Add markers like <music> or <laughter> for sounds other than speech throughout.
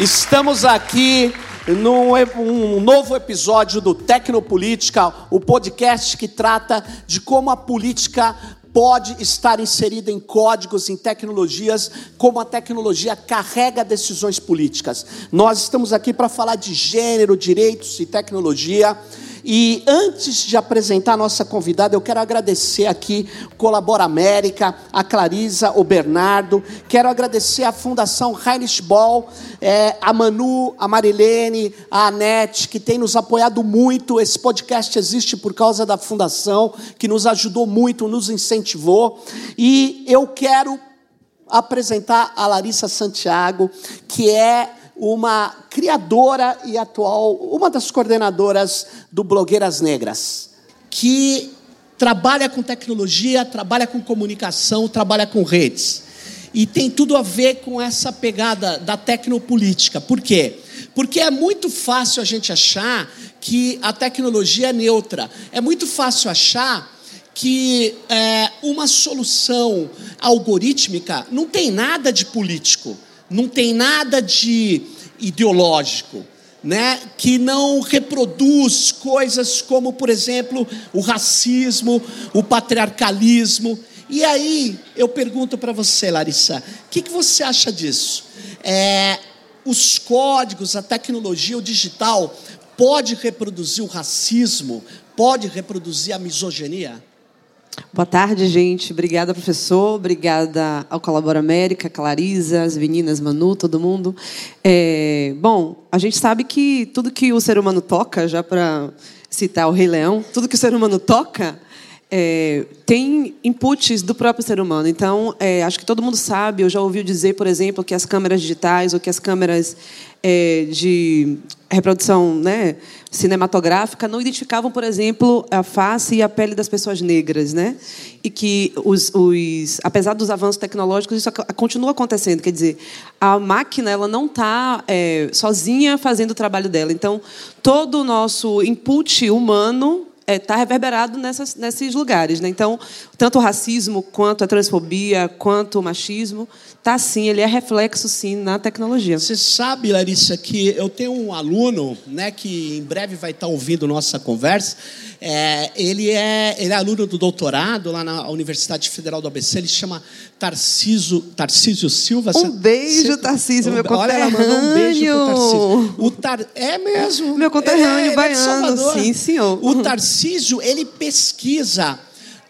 Estamos aqui num um novo episódio do Tecnopolítica, o podcast que trata de como a política pode estar inserida em códigos, em tecnologias, como a tecnologia carrega decisões políticas. Nós estamos aqui para falar de gênero, direitos e tecnologia. E antes de apresentar a nossa convidada, eu quero agradecer aqui Colabora América, a Clarisa, o Bernardo. Quero agradecer a Fundação Heinrich Ball, é, a Manu, a Marilene, a Anete, que tem nos apoiado muito. Esse podcast existe por causa da Fundação, que nos ajudou muito, nos incentivou. E eu quero apresentar a Larissa Santiago, que é uma criadora e atual, uma das coordenadoras do Blogueiras Negras, que trabalha com tecnologia, trabalha com comunicação, trabalha com redes. E tem tudo a ver com essa pegada da tecnopolítica. Por quê? Porque é muito fácil a gente achar que a tecnologia é neutra. É muito fácil achar que é, uma solução algorítmica não tem nada de político não tem nada de ideológico, né? que não reproduz coisas como, por exemplo, o racismo, o patriarcalismo. E aí eu pergunto para você, Larissa, o que, que, você acha disso? É, os códigos, a tecnologia, o digital pode reproduzir o racismo, pode reproduzir a misoginia? Boa tarde, gente. Obrigada, professor. Obrigada ao Colabora América, Clarisa, as meninas, Manu, todo mundo. É, bom, a gente sabe que tudo que o ser humano toca, já para citar o Rei Leão, tudo que o ser humano toca é, tem inputs do próprio ser humano. Então, é, acho que todo mundo sabe, eu já ouvi dizer, por exemplo, que as câmeras digitais ou que as câmeras é, de reprodução né, cinematográfica não identificavam, por exemplo, a face e a pele das pessoas negras, né? E que, os, os, apesar dos avanços tecnológicos, isso continua acontecendo. Quer dizer, a máquina ela não está é, sozinha fazendo o trabalho dela. Então, todo o nosso input humano está é, tá reverberado nessas, nesses lugares. Né? Então, tanto o racismo, quanto a transfobia, quanto o machismo, tá sim, ele é reflexo sim na tecnologia. Você sabe, Larissa, que eu tenho um aluno, né, que em breve vai estar ouvindo nossa conversa. É, ele é ele é aluno do doutorado lá na Universidade Federal do ABC. Ele chama Tarcísio, Tarcísio Silva. Um beijo, Tarcísio, meu conterrâneo. Olha, ela mandou um beijo pro Tarcísio. O Tar... É mesmo. Meu conterrâneo é, é baiano, sim, senhor. O Tarcísio, ele pesquisa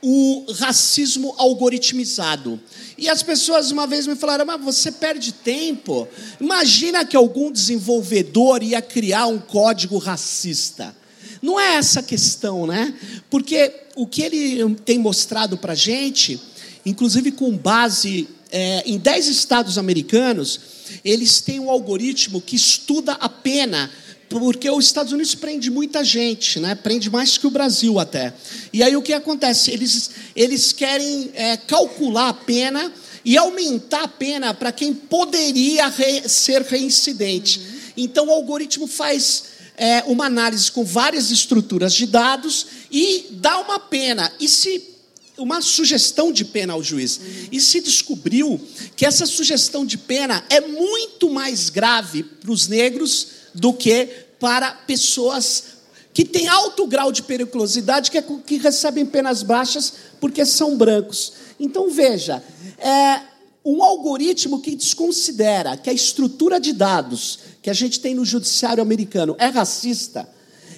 o racismo algoritmizado. E as pessoas uma vez me falaram: mas você perde tempo. Imagina que algum desenvolvedor ia criar um código racista. Não é essa a questão, né? Porque o que ele tem mostrado para gente, inclusive com base é, em 10 estados americanos, eles têm um algoritmo que estuda a pena porque os Estados Unidos prende muita gente, né? prende mais que o Brasil até. E aí o que acontece? Eles, eles querem é, calcular a pena e aumentar a pena para quem poderia re, ser reincidente. Uhum. Então o algoritmo faz é, uma análise com várias estruturas de dados e dá uma pena. E se uma sugestão de pena ao juiz. Uhum. E se descobriu que essa sugestão de pena é muito mais grave para os negros do que para pessoas que têm alto grau de periculosidade, que, é, que recebem penas baixas porque são brancos. Então, veja, é um algoritmo que desconsidera que a estrutura de dados que a gente tem no judiciário americano é racista,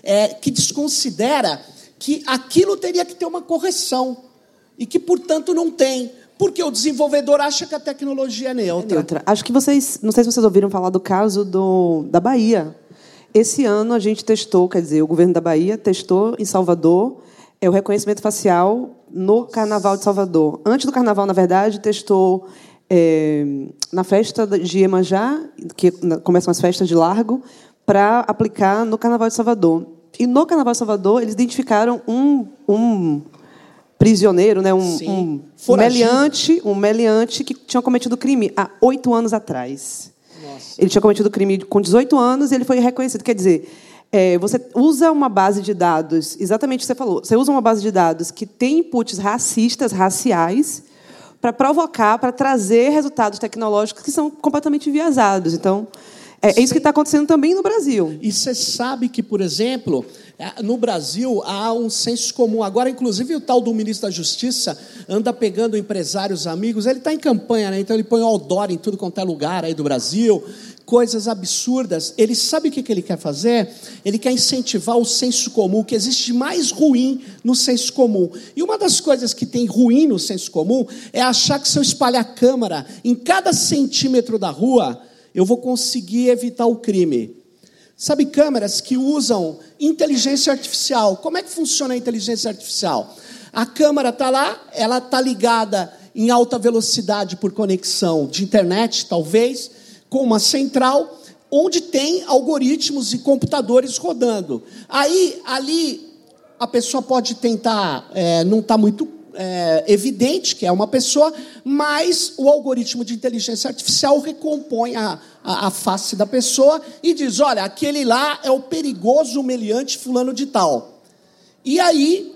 é, que desconsidera que aquilo teria que ter uma correção e que, portanto, não tem. Porque o desenvolvedor acha que a tecnologia é neutra. É neutra. Acho que vocês, não sei se vocês ouviram falar do caso do, da Bahia. Esse ano a gente testou, quer dizer, o governo da Bahia testou em Salvador é o reconhecimento facial no Carnaval de Salvador. Antes do Carnaval, na verdade, testou é, na festa de Iemanjá, que começam as festas de largo, para aplicar no Carnaval de Salvador. E no Carnaval de Salvador, eles identificaram um, um prisioneiro, né, um, um meliante, um meliante que tinha cometido crime há oito anos atrás. Nossa. Ele tinha cometido crime com 18 anos e ele foi reconhecido. Quer dizer, é, você usa uma base de dados, exatamente o que você falou, você usa uma base de dados que tem inputs racistas, raciais, para provocar, para trazer resultados tecnológicos que são completamente enviesados. Então, é, é isso que está acontecendo também no Brasil. E você sabe que, por exemplo, no Brasil há um senso comum. Agora, inclusive, o tal do ministro da Justiça anda pegando empresários amigos. Ele está em campanha, né? então ele põe o outdoor em tudo quanto é lugar aí do Brasil coisas absurdas. Ele sabe o que ele quer fazer? Ele quer incentivar o senso comum, o que existe mais ruim no senso comum. E uma das coisas que tem ruim no senso comum é achar que se eu espalhar a câmera em cada centímetro da rua, eu vou conseguir evitar o crime. Sabe câmeras que usam inteligência artificial? Como é que funciona a inteligência artificial? A câmera está lá, ela está ligada em alta velocidade por conexão de internet, talvez com uma central onde tem algoritmos e computadores rodando. Aí, ali, a pessoa pode tentar, é, não está muito é, evidente que é uma pessoa, mas o algoritmo de inteligência artificial recompõe a, a, a, face da pessoa e diz: olha, aquele lá é o perigoso humilhante fulano de tal. E aí,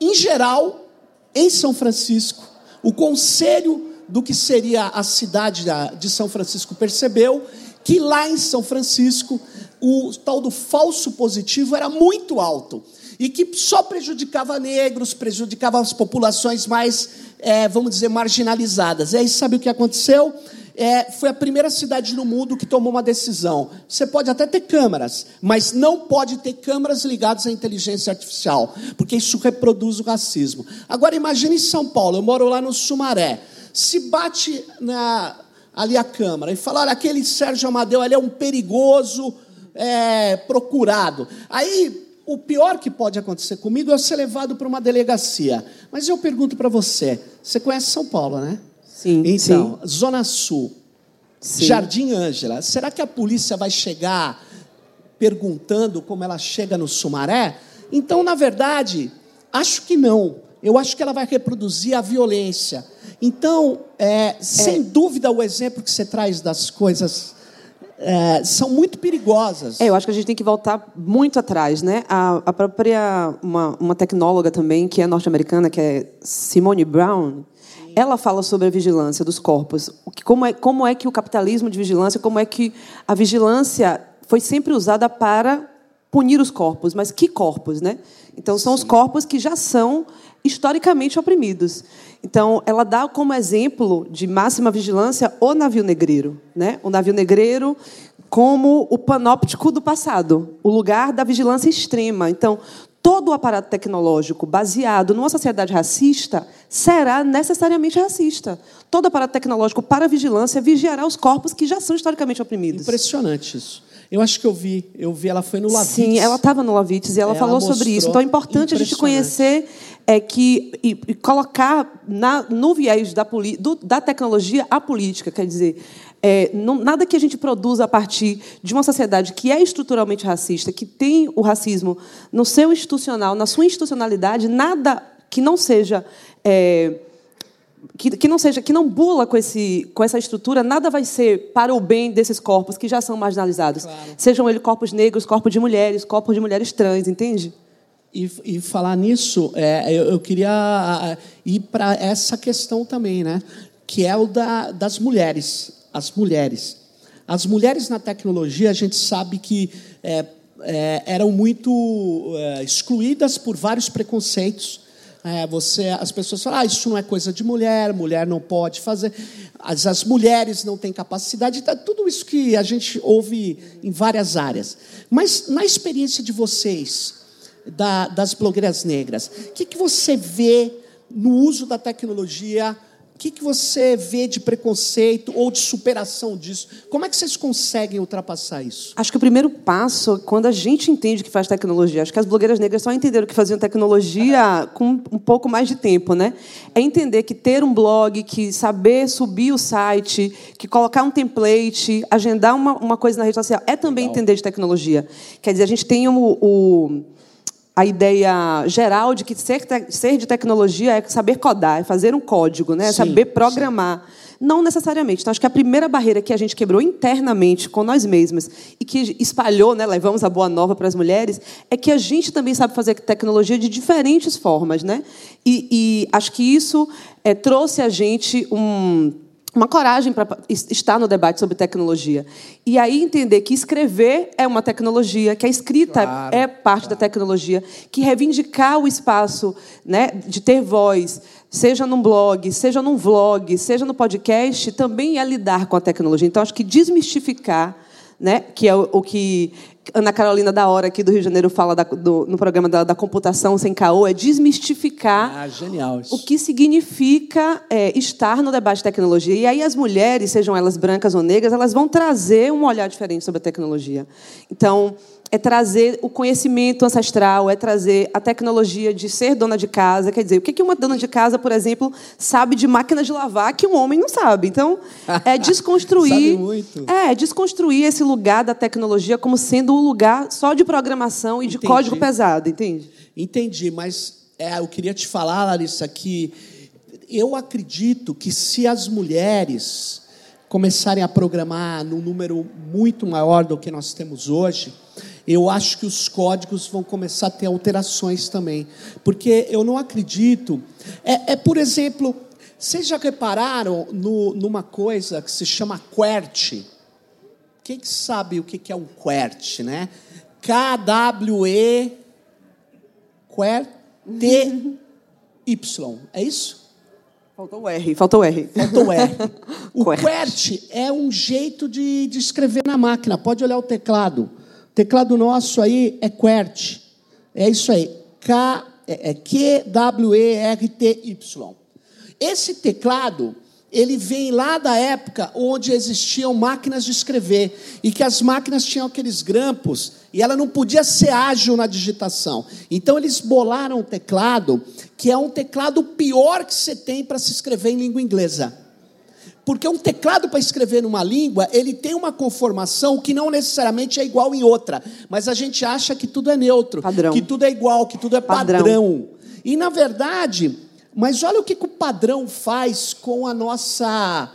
em geral, em São Francisco, o conselho do que seria a cidade de São Francisco percebeu que lá em São Francisco o tal do falso positivo era muito alto e que só prejudicava negros, prejudicava as populações mais, é, vamos dizer, marginalizadas. E aí sabe o que aconteceu? É, foi a primeira cidade no mundo que tomou uma decisão. Você pode até ter câmeras, mas não pode ter câmeras ligadas à inteligência artificial, porque isso reproduz o racismo. Agora imagine em São Paulo, eu moro lá no Sumaré se bate na, ali a Câmara e fala: olha, aquele Sérgio Amadeu é um perigoso é, procurado. Aí o pior que pode acontecer comigo é eu ser levado para uma delegacia. Mas eu pergunto para você: você conhece São Paulo, né? Sim. Então, sim. Zona Sul, sim. Jardim Ângela, será que a polícia vai chegar perguntando como ela chega no Sumaré? Então, na verdade, acho que não. Eu acho que ela vai reproduzir a violência. Então, é, sem é. dúvida, o exemplo que você traz das coisas é, são muito perigosas. É, eu acho que a gente tem que voltar muito atrás, né? A, a própria uma, uma, tecnóloga também que é norte-americana, que é Simone Brown, Sim. ela fala sobre a vigilância dos corpos. Como é, como é que o capitalismo de vigilância, como é que a vigilância foi sempre usada para punir os corpos, mas que corpos, né? Então são Sim. os corpos que já são historicamente oprimidos. Então, ela dá como exemplo de máxima vigilância o navio negreiro, né? O navio negreiro como o panóptico do passado, o lugar da vigilância extrema. Então, todo o aparato tecnológico baseado numa sociedade racista será necessariamente racista. Todo aparato tecnológico para vigilância vigiará os corpos que já são historicamente oprimidos. Impressionante isso. Eu acho que eu vi, eu vi, ela foi no Lavites. Sim, ela estava no Lavites e ela, ela falou sobre isso. Então é importante a gente conhecer é que e, e colocar na, no viés da, do, da tecnologia a política, quer dizer, é, não, nada que a gente produza a partir de uma sociedade que é estruturalmente racista, que tem o racismo no seu institucional, na sua institucionalidade, nada que não seja é, que, que, não seja, que não bula com, esse, com essa estrutura, nada vai ser para o bem desses corpos que já são marginalizados. Claro. Sejam eles corpos negros, corpos de mulheres, corpos de mulheres trans, entende? E, e falar nisso, é, eu, eu, queria ir para essa questão também, né? Que é o da, das mulheres. As mulheres. As mulheres na tecnologia, a gente sabe que é, é, eram muito é, excluídas por vários preconceitos é, você, as pessoas falam, ah, isso não é coisa de mulher, mulher não pode fazer, as, as mulheres não têm capacidade, tá, tudo isso que a gente ouve em várias áreas. Mas na experiência de vocês, da, das blogueiras negras, o que, que você vê no uso da tecnologia o que, que você vê de preconceito ou de superação disso? Como é que vocês conseguem ultrapassar isso? Acho que o primeiro passo, quando a gente entende que faz tecnologia, acho que as blogueiras negras só entenderam que faziam tecnologia com um pouco mais de tempo, né? É entender que ter um blog, que saber subir o site, que colocar um template, agendar uma, uma coisa na rede social, é também Legal. entender de tecnologia. Quer dizer, a gente tem o, o a ideia geral de que ser, ser de tecnologia é saber codar, é fazer um código, né? é saber programar. Sim. Não necessariamente. Então, acho que a primeira barreira que a gente quebrou internamente com nós mesmas e que espalhou, né, levamos a boa nova para as mulheres, é que a gente também sabe fazer tecnologia de diferentes formas. Né? E, e acho que isso é, trouxe a gente um uma coragem para estar no debate sobre tecnologia. E aí entender que escrever é uma tecnologia, que a escrita claro, é parte claro. da tecnologia, que reivindicar o espaço né, de ter voz, seja num blog, seja num vlog, seja no podcast, também é lidar com a tecnologia. Então, acho que desmistificar, né, que é o, o que Ana Carolina da Hora, aqui do Rio de Janeiro, fala da, do, no programa da, da, computação sem caô, é desmistificar ah, genial o que significa é, estar no debate de tecnologia. E aí as mulheres, sejam elas brancas ou negras, elas vão trazer um olhar diferente sobre a tecnologia. Então, é trazer o conhecimento ancestral, é trazer a tecnologia de ser dona de casa. Quer dizer, o que uma dona de casa, por exemplo, sabe de máquina de lavar que um homem não sabe? Então, é <laughs> desconstruir. sabe muito. É, desconstruir esse lugar da tecnologia como sendo um lugar só de programação e de Entendi. código pesado, entende? Entendi, mas é, eu queria te falar, Larissa, que eu acredito que se as mulheres começarem a programar num número muito maior do que nós temos hoje, eu acho que os códigos vão começar a ter alterações também. Porque eu não acredito. É, é por exemplo, vocês já repararam no, numa coisa que se chama QWERTY? Quem sabe o que é um QWERTY, né? K-W-E T-Y. É isso? Faltou o R, faltou o R. Faltou o R. <laughs> O QWERTY é um jeito de, de escrever na máquina. Pode olhar o teclado. Teclado nosso aí é QWERTY. É isso aí. K, é, é Q-W-E-R-T-Y. Esse teclado, ele vem lá da época onde existiam máquinas de escrever e que as máquinas tinham aqueles grampos e ela não podia ser ágil na digitação. Então eles bolaram o teclado, que é um teclado pior que você tem para se escrever em língua inglesa. Porque um teclado para escrever numa língua, ele tem uma conformação que não necessariamente é igual em outra. Mas a gente acha que tudo é neutro, padrão. que tudo é igual, que tudo é padrão. padrão. E na verdade, mas olha o que, que o padrão faz com a nossa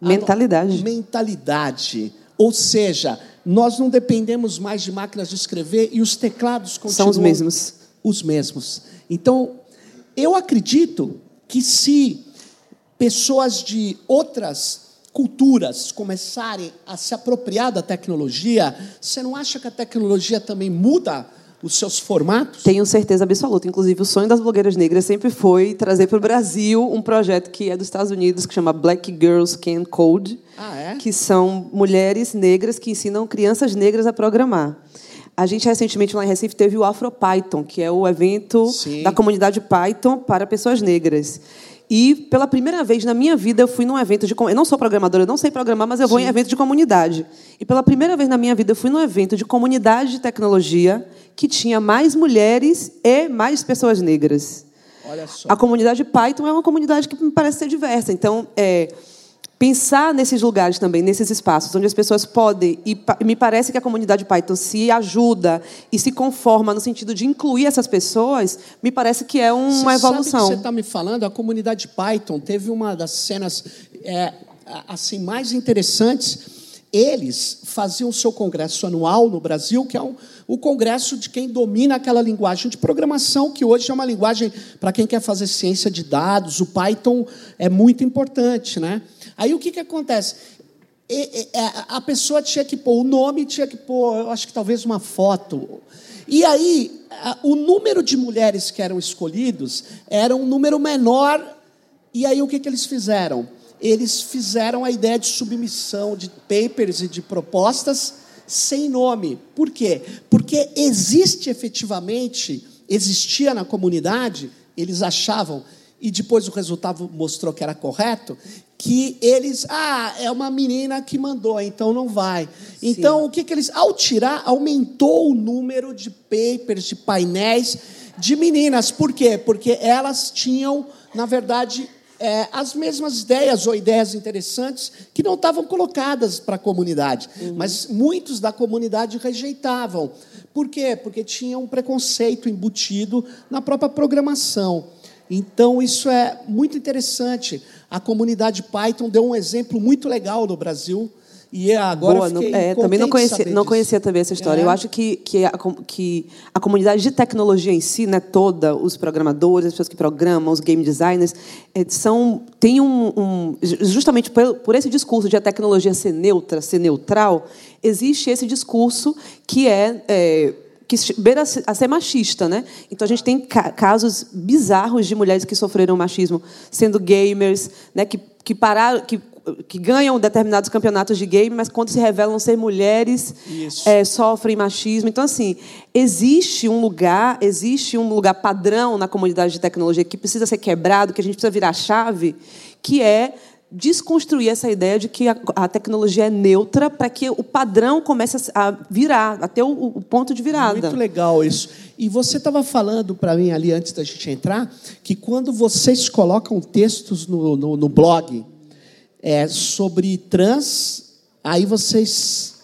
mentalidade. A no... mentalidade. Ou seja, nós não dependemos mais de máquinas de escrever e os teclados continuam são os mesmos. Os mesmos. Então, eu acredito que se pessoas de outras culturas começarem a se apropriar da tecnologia, você não acha que a tecnologia também muda os seus formatos? Tenho certeza absoluta. Inclusive, o sonho das blogueiras negras sempre foi trazer para o Brasil um projeto que é dos Estados Unidos, que chama Black Girls Can Code, ah, é? que são mulheres negras que ensinam crianças negras a programar. A gente recentemente lá em Recife teve o AfroPython, que é o evento Sim. da comunidade Python para pessoas negras. E pela primeira vez na minha vida eu fui num evento de eu não sou programadora, eu não sei programar, mas eu vou Sim. em evento de comunidade. E pela primeira vez na minha vida eu fui num evento de comunidade de tecnologia que tinha mais mulheres e mais pessoas negras. Olha só. A comunidade Python é uma comunidade que me parece ser diversa. Então, é, pensar nesses lugares também, nesses espaços onde as pessoas podem, e me parece que a comunidade Python se ajuda e se conforma no sentido de incluir essas pessoas, me parece que é uma você evolução. Sabe que você está me falando, a comunidade Python teve uma das cenas é, assim mais interessantes. Eles faziam o seu congresso anual no Brasil, que é um, o congresso de quem domina aquela linguagem de programação, que hoje é uma linguagem para quem quer fazer ciência de dados. O Python é muito importante, né? Aí o que, que acontece? É, a pessoa tinha que pôr o nome, tinha que pôr, eu acho que talvez uma foto. E aí, o número de mulheres que eram escolhidos era um número menor. E aí, o que, que eles fizeram? Eles fizeram a ideia de submissão de papers e de propostas sem nome. Por quê? Porque existe efetivamente, existia na comunidade, eles achavam, e depois o resultado mostrou que era correto, que eles, ah, é uma menina que mandou, então não vai. Sim. Então, o que, que eles, ao tirar, aumentou o número de papers, de painéis de meninas. Por quê? Porque elas tinham, na verdade, é, as mesmas ideias ou ideias interessantes que não estavam colocadas para a comunidade, uhum. mas muitos da comunidade rejeitavam. Por quê? Porque tinha um preconceito embutido na própria programação. Então, isso é muito interessante. A comunidade Python deu um exemplo muito legal no Brasil e agora Boa, não, é, também não conhecia, não conhecia também essa história. É. Eu acho que, que, a, que a comunidade de tecnologia em si, né, toda, os programadores, as pessoas que programam, os game designers, é, são tem um, um justamente por, por, esse discurso de a tecnologia ser neutra, ser neutral, existe esse discurso que é, é que beira a ser machista, né? Então a gente tem casos bizarros de mulheres que sofreram machismo sendo gamers, né? Que que pararam, que que ganham determinados campeonatos de game, mas quando se revelam ser mulheres, é, sofrem machismo. Então, assim, existe um lugar, existe um lugar padrão na comunidade de tecnologia que precisa ser quebrado, que a gente precisa virar chave, que é desconstruir essa ideia de que a, a tecnologia é neutra para que o padrão comece a virar, até o, o ponto de virada. Muito legal isso. E você estava falando para mim ali antes da gente entrar que quando vocês colocam textos no, no, no blog, é, sobre trans, aí vocês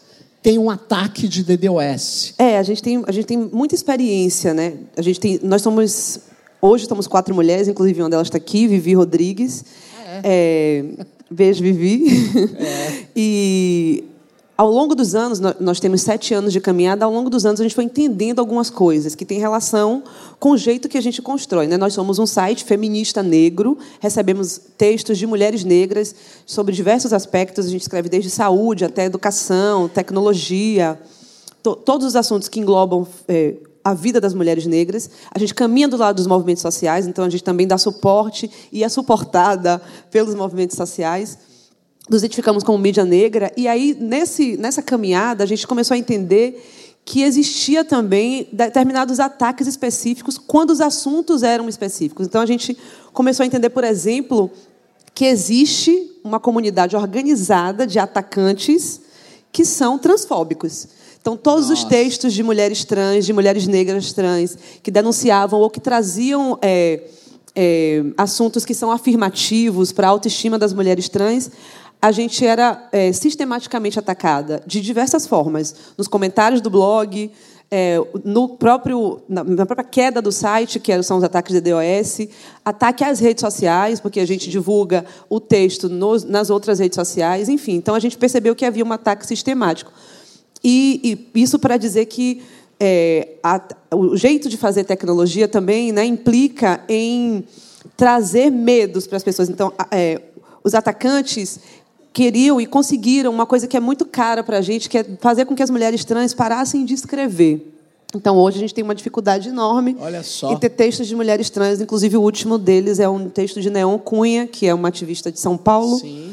têm um ataque de DDoS. É, a gente tem, a gente tem muita experiência, né? A gente tem, nós somos hoje estamos quatro mulheres, inclusive uma delas está aqui, Vivi Rodrigues. Ah, é? É, beijo, Vivi. É. <laughs> e ao longo dos anos, nós temos sete anos de caminhada, ao longo dos anos a gente foi entendendo algumas coisas que têm relação com o jeito que a gente constrói. Né? Nós somos um site feminista negro, recebemos textos de mulheres negras sobre diversos aspectos, a gente escreve desde saúde até educação, tecnologia, to todos os assuntos que englobam é, a vida das mulheres negras. A gente caminha do lado dos movimentos sociais, então a gente também dá suporte e é suportada pelos movimentos sociais nos identificamos como mídia negra, e aí, nesse, nessa caminhada, a gente começou a entender que existia também determinados ataques específicos quando os assuntos eram específicos. Então, a gente começou a entender, por exemplo, que existe uma comunidade organizada de atacantes que são transfóbicos. Então, todos Nossa. os textos de mulheres trans, de mulheres negras trans, que denunciavam ou que traziam é, é, assuntos que são afirmativos para a autoestima das mulheres trans, a gente era é, sistematicamente atacada de diversas formas. Nos comentários do blog, é, no próprio, na, própria queda do site, que são os ataques de DOS, ataque às redes sociais, porque a gente divulga o texto nos, nas outras redes sociais, enfim. Então, a gente percebeu que havia um ataque sistemático. E, e isso para dizer que é, a, o jeito de fazer tecnologia também né, implica em trazer medos para as pessoas. Então, é, os atacantes queriam e conseguiram uma coisa que é muito cara para a gente, que é fazer com que as mulheres trans parassem de escrever. Então, hoje a gente tem uma dificuldade enorme em ter textos de mulheres trans. Inclusive, o último deles é um texto de Neon Cunha, que é uma ativista de São Paulo. Sim.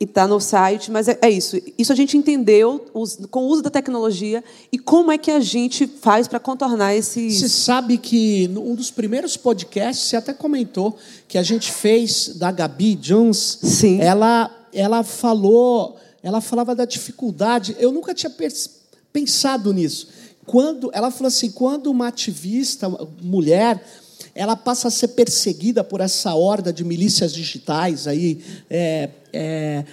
E está no site, mas é, é, isso. Isso a gente entendeu com o uso da tecnologia e como é que a gente faz para contornar esse. Você sabe que um dos primeiros podcasts, você até comentou, que a gente fez da Gabi Jones. Sim. Ela ela falou, ela falava da dificuldade. Eu nunca tinha pensado nisso. Quando ela falou assim, quando uma ativista mulher ela passa a ser perseguida por essa horda de milícias digitais aí, é, é,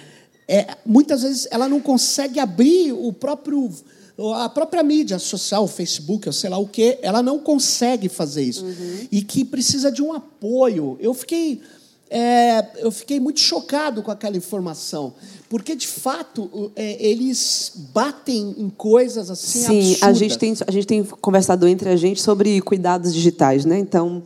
é, muitas vezes ela não consegue abrir o próprio a própria mídia social, o Facebook, ou sei lá o que, ela não consegue fazer isso. Uhum. E que precisa de um apoio. Eu fiquei é, eu fiquei muito chocado com aquela informação, porque de fato é, eles batem em coisas assim Sim, absurdas. a gente tem a gente tem conversado entre a gente sobre cuidados digitais, né? Então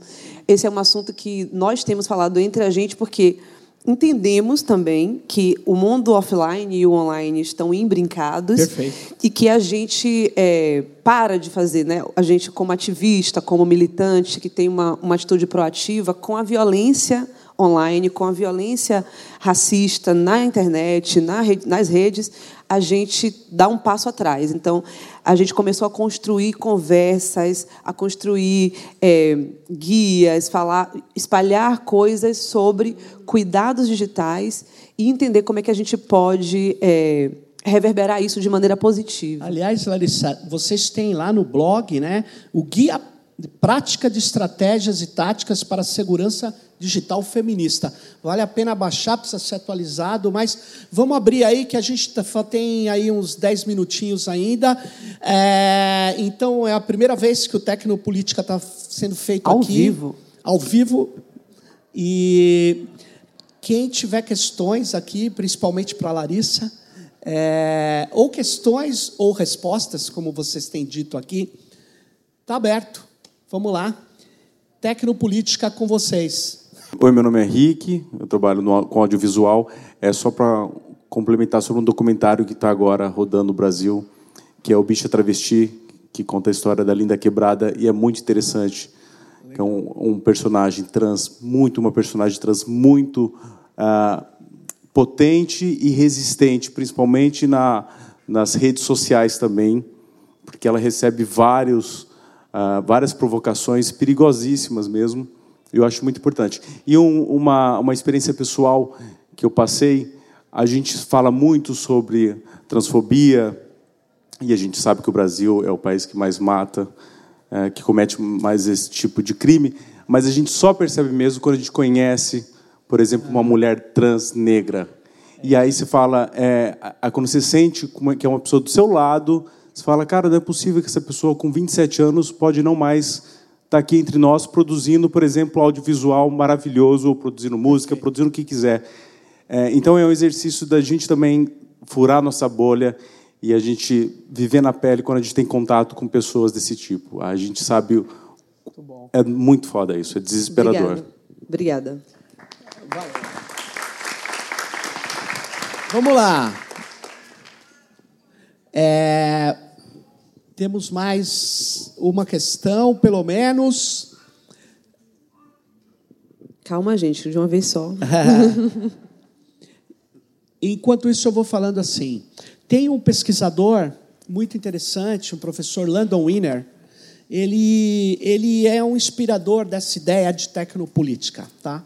esse é um assunto que nós temos falado entre a gente porque entendemos também que o mundo offline e o online estão imbrincados Perfeito. e que a gente é, para de fazer, né? A gente como ativista, como militante que tem uma, uma atitude proativa com a violência online, com a violência racista na internet, nas redes, a gente dá um passo atrás. Então, a gente começou a construir conversas, a construir é, guias, falar, espalhar coisas sobre cuidados digitais e entender como é que a gente pode é, reverberar isso de maneira positiva. Aliás, Larissa, vocês têm lá no blog, né, o guia prática de estratégias e táticas para a segurança digital feminista. Vale a pena baixar, precisa ser atualizado, mas vamos abrir aí que a gente tá, tem aí uns 10 minutinhos ainda. É, então, é a primeira vez que o Tecnopolítica está sendo feito ao aqui. Ao vivo. Ao vivo. E quem tiver questões aqui, principalmente para a Larissa, é, ou questões ou respostas, como vocês têm dito aqui, está aberto. Vamos lá. Tecnopolítica com vocês. Oi, meu nome é Henrique, eu trabalho no, com audiovisual. É só para complementar sobre um documentário que está agora rodando no Brasil, que é o Bicha Travesti, que conta a história da Linda Quebrada e é muito interessante. É um, um personagem trans, muito uma personagem trans muito uh, potente e resistente, principalmente na, nas redes sociais também, porque ela recebe vários uh, várias provocações perigosíssimas mesmo. Eu acho muito importante. E um, uma, uma experiência pessoal que eu passei, a gente fala muito sobre transfobia, e a gente sabe que o Brasil é o país que mais mata, é, que comete mais esse tipo de crime, mas a gente só percebe mesmo quando a gente conhece, por exemplo, uma mulher trans negra. E aí você fala, é, quando você sente que é uma pessoa do seu lado, você fala, cara, não é possível que essa pessoa com 27 anos pode não mais estar tá aqui entre nós produzindo, por exemplo, audiovisual maravilhoso, ou produzindo música, produzindo o que quiser. É, então é um exercício da gente também furar nossa bolha e a gente viver na pele quando a gente tem contato com pessoas desse tipo. A gente sabe. Muito é muito foda isso, é desesperador. Obrigada. Obrigada. Vamos lá. É, temos mais uma questão, pelo menos. Calma, gente, de uma vez só. <laughs> Enquanto isso, eu vou falando assim. Tem um pesquisador muito interessante, um professor Landon Wiener. Ele, ele é um inspirador dessa ideia de tecnopolítica. Tá?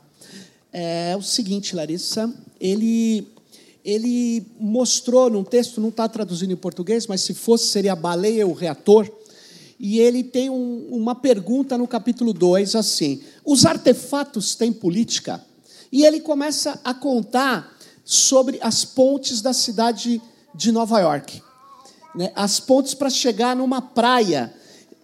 É o seguinte, Larissa, ele ele mostrou num texto, não está traduzindo em português, mas se fosse, seria a baleia, o reator. E ele tem um, uma pergunta no capítulo 2, assim: os artefatos têm política? E ele começa a contar sobre as pontes da cidade de Nova York. Né? As pontes para chegar numa praia,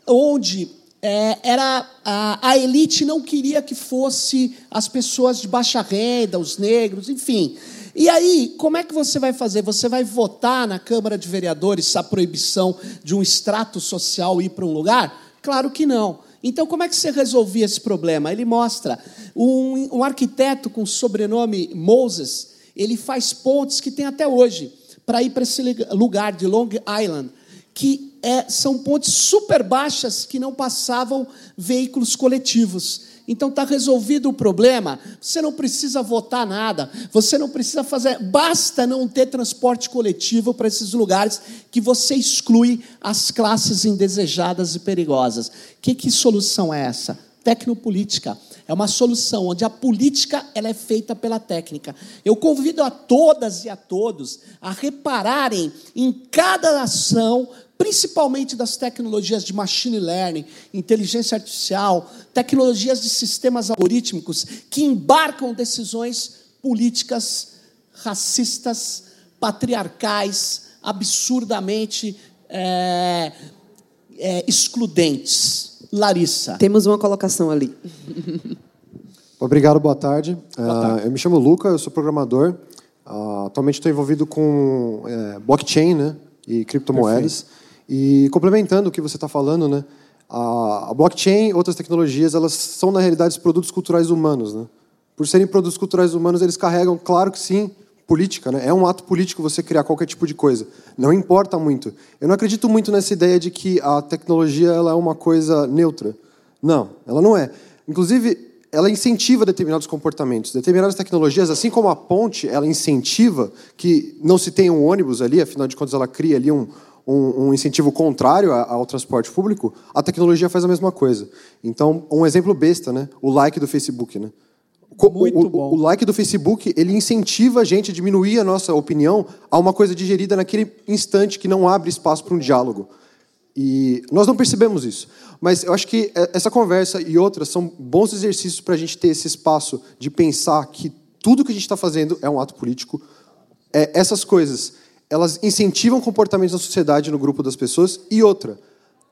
onde é, era a, a, elite não queria que fosse as pessoas de baixa renda, os negros, enfim. E aí, como é que você vai fazer? Você vai votar na Câmara de Vereadores a proibição de um extrato social ir para um lugar? Claro que não. Então, como é que você resolvia esse problema? Ele mostra um, um arquiteto com o sobrenome Moses, ele faz pontes que tem até hoje para ir para esse lugar de Long Island, que é, são pontes super baixas que não passavam veículos coletivos. Então está resolvido o problema. Você não precisa votar nada. Você não precisa fazer. Basta não ter transporte coletivo para esses lugares que você exclui as classes indesejadas e perigosas. Que, que solução é essa? Tecnopolítica. É uma solução onde a política ela é feita pela técnica. Eu convido a todas e a todos a repararem em cada ação principalmente das tecnologias de machine learning, inteligência artificial, tecnologias de sistemas algorítmicos que embarcam decisões políticas racistas, patriarcais, absurdamente é, é, excludentes. Larissa. Temos uma colocação ali. <laughs> Obrigado, boa tarde. Boa tarde. Uh, eu me chamo Luca, eu sou programador. Uh, atualmente estou envolvido com uh, blockchain né, e criptomoedas. Perfeito. E complementando o que você está falando, né, a, a blockchain e outras tecnologias, elas são, na realidade, produtos culturais humanos. Né? Por serem produtos culturais humanos, eles carregam, claro que sim, política. Né? É um ato político você criar qualquer tipo de coisa. Não importa muito. Eu não acredito muito nessa ideia de que a tecnologia ela é uma coisa neutra. Não, ela não é. Inclusive, ela incentiva determinados comportamentos. Determinadas tecnologias, assim como a ponte, ela incentiva que não se tenha um ônibus ali, afinal de contas ela cria ali um, um, um incentivo contrário ao transporte público, a tecnologia faz a mesma coisa. Então, um exemplo besta, né? O like do Facebook, né? Muito o, bom. o like do Facebook ele incentiva a gente a diminuir a nossa opinião a uma coisa digerida naquele instante que não abre espaço para um diálogo. E nós não percebemos isso. Mas eu acho que essa conversa e outras são bons exercícios para a gente ter esse espaço de pensar que tudo que a gente está fazendo é um ato político. É, essas coisas, elas incentivam comportamentos na sociedade, no grupo das pessoas. E outra,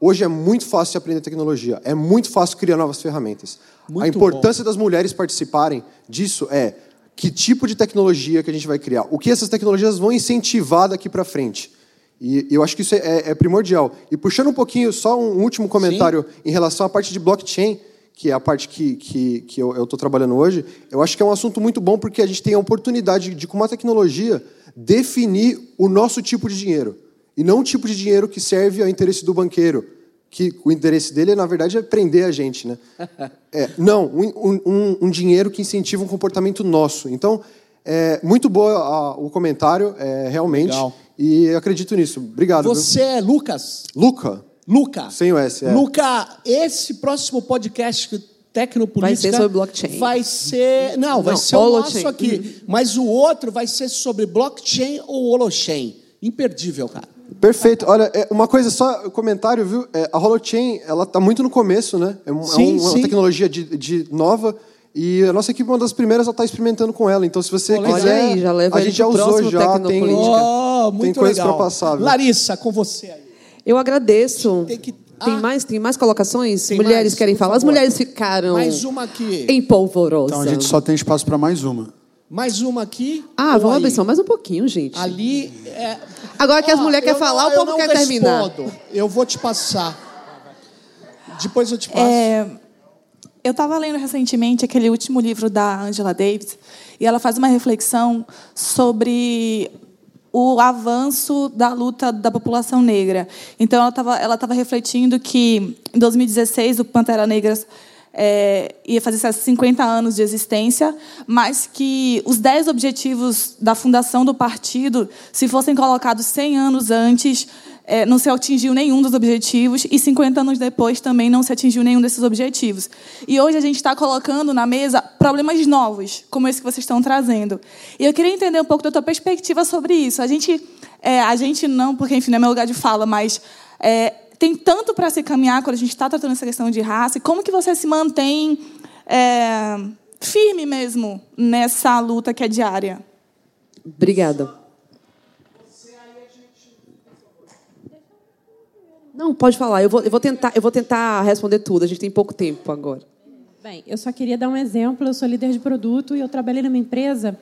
hoje é muito fácil aprender tecnologia, é muito fácil criar novas ferramentas. Muito a importância bom. das mulheres participarem disso é que tipo de tecnologia que a gente vai criar, o que essas tecnologias vão incentivar daqui para frente. E eu acho que isso é, é, primordial. E puxando um pouquinho, só um último comentário Sim. em relação à parte de blockchain, que é a parte que, que, que eu estou trabalhando hoje, eu acho que é um assunto muito bom porque a gente tem a oportunidade de, com uma tecnologia, definir o nosso tipo de dinheiro. E não o tipo de dinheiro que serve ao interesse do banqueiro, que o interesse dele, na verdade, é prender a gente. Né? <laughs> É, não, um, um, um dinheiro que incentiva um comportamento nosso. Então, é muito bom o comentário, é, realmente. Legal. E acredito nisso. Obrigado. Você viu? é Lucas? Luca. Luca. Sem o S. É. Luca, esse próximo podcast Tecnopolítica vai ser sobre blockchain. Vai ser, não, vai ser o nosso aqui, mas o outro vai ser sobre blockchain ou holochain. Imperdível, cara. Perfeito. Olha, é, uma coisa só, comentário, viu? É, a holochain, ela está muito no começo, né? É, um, sim, é uma sim. tecnologia de, de nova e a nossa equipe, uma das primeiras, ela está experimentando com ela. Então, se você Olha quiser, aí, já leva a gente já usou, já tem, oh, muito tem coisas para passar. Viu? Larissa, com você aí. Eu agradeço. Tem que tem ah, mais, tem mais colocações? Tem mulheres mais, querem falar? As mulheres ficaram. Mais uma aqui. Em polvorosa. Então a gente só tem espaço para mais uma. Mais uma aqui. Ah, vamos abrir só mais um pouquinho, gente. Ali. É... Agora que as mulheres querem falar, o povo quer respondo. terminar. Eu vou te passar. Depois eu te passo. É... Eu estava lendo recentemente aquele último livro da Angela Davis e ela faz uma reflexão sobre o avanço da luta da população negra. Então, ela estava ela tava refletindo que, em 2016, o Pantera Negra é, ia fazer 50 anos de existência, mas que os 10 objetivos da fundação do partido, se fossem colocados 100 anos antes, é, não se atingiu nenhum dos objetivos e 50 anos depois também não se atingiu nenhum desses objetivos. E hoje a gente está colocando na mesa problemas novos, como esse que vocês estão trazendo. E eu queria entender um pouco da tua perspectiva sobre isso. A gente, é, a gente não, porque enfim não é meu lugar de fala, mas é, tem tanto para se caminhar quando a gente está tratando essa questão de raça. E como que você se mantém é, firme mesmo nessa luta que é diária? Obrigada. Não, pode falar. Eu vou, eu vou, tentar, eu vou tentar responder tudo. A gente tem pouco tempo agora. Bem, eu só queria dar um exemplo. Eu sou líder de produto e eu trabalhei numa empresa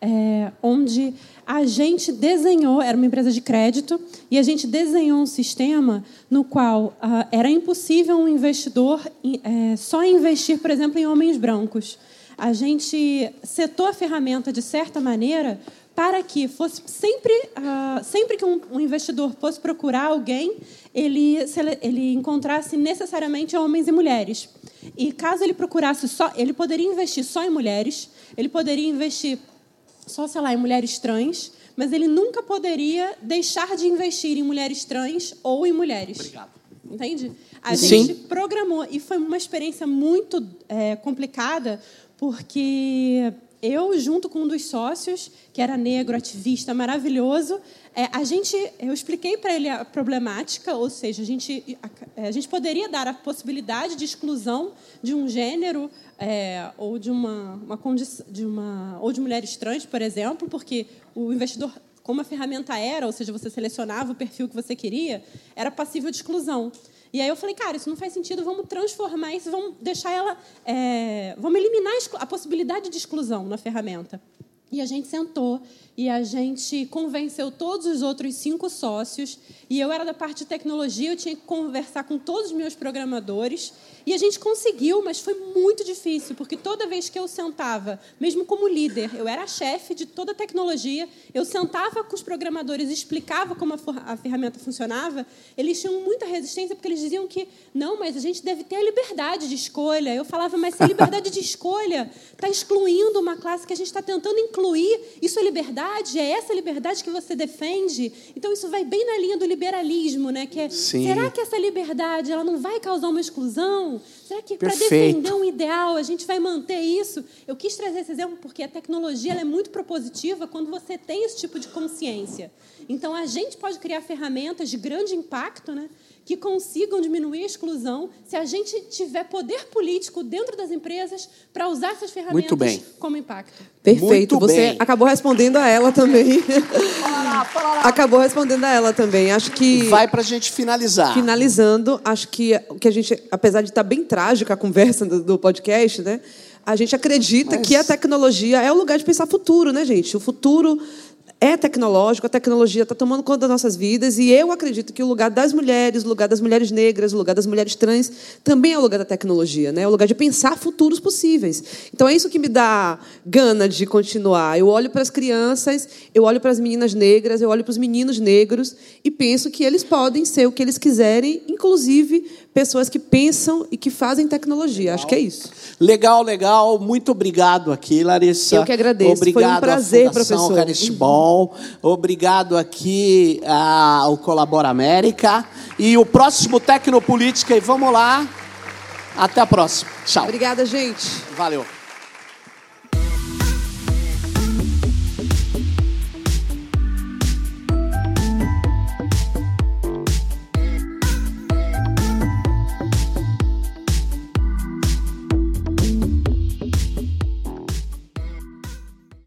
é, onde a gente desenhou, era uma empresa de crédito, e a gente desenhou um sistema no qual ah, era impossível um investidor é, só investir, por exemplo, em homens brancos. A gente setou a ferramenta de certa maneira para que fosse sempre, uh, sempre que um, um, investidor fosse procurar alguém, ele, ele encontrasse necessariamente homens e mulheres. E caso ele procurasse só, ele poderia investir só em mulheres, ele poderia investir só, sei lá, em mulheres trans, mas ele nunca poderia deixar de investir em mulheres trans ou em mulheres. Obrigado. Entende? A Sim. gente programou e foi uma experiência muito é, complicada porque eu, junto com um dos sócios, que era negro, ativista, maravilhoso, é, a gente, eu expliquei para ele a problemática, ou seja, a gente, a, a, gente poderia dar a possibilidade de exclusão de um gênero é, ou de uma, uma de uma ou de mulheres trans, por exemplo, porque o investidor, como a ferramenta era, ou seja, você selecionava o perfil que você queria, era passível de exclusão. E aí eu falei, cara, isso não faz sentido, vamos transformar isso, vamos deixar ela. É, vamos eliminar a possibilidade de exclusão na ferramenta. E a gente sentou e a gente convenceu todos os outros cinco sócios. E eu era da parte de tecnologia, eu tinha que conversar com todos os meus programadores. E a gente conseguiu, mas foi muito difícil, porque toda vez que eu sentava, mesmo como líder, eu era a chefe de toda a tecnologia, eu sentava com os programadores, explicava como a ferramenta funcionava, eles tinham muita resistência, porque eles diziam que, não, mas a gente deve ter a liberdade de escolha. Eu falava, mas se a liberdade de escolha está excluindo uma classe que a gente está tentando incluir, isso é liberdade? É essa liberdade que você defende? Então isso vai bem na linha do liberalismo, né? Que é, será que essa liberdade ela não vai causar uma exclusão? Será que para defender um ideal a gente vai manter isso? Eu quis trazer esse exemplo porque a tecnologia é muito propositiva quando você tem esse tipo de consciência. Então a gente pode criar ferramentas de grande impacto, né? Que consigam diminuir a exclusão se a gente tiver poder político dentro das empresas para usar essas ferramentas Muito bem. como impacto. Perfeito. Muito Você bem. acabou respondendo a ela também. acabou respondendo a ela também. Acho que Vai para a gente finalizar. finalizando, acho que o que a gente, apesar de estar bem trágica a conversa do, do podcast, né? A gente acredita Mas- que a tecnologia é o lugar de pensar futuro, né, gente? O futuro é tecnológico, a tecnologia está tomando conta das nossas vidas e eu acredito que o lugar das mulheres, o lugar das mulheres negras, o lugar das mulheres trans também é o lugar da tecnologia, né? É o lugar de pensar futuros possíveis. Então é isso que me dá gana de continuar. Eu olho para as crianças, eu olho para as meninas negras, eu olho para os meninos negros e penso que eles podem ser o que eles quiserem, inclusive pessoas que pensam e que fazem tecnologia. Acho que é isso. Legal, legal. Muito obrigado aqui, Larissa. Eu que agradeço. Foi um Obrigado prazer, à Fundação professor. Haristball. Obrigado aqui ao Colabora América. E o próximo Tecnopolítica. E vamos lá. Até a próxima. Tchau. Obrigada, gente. Valeu.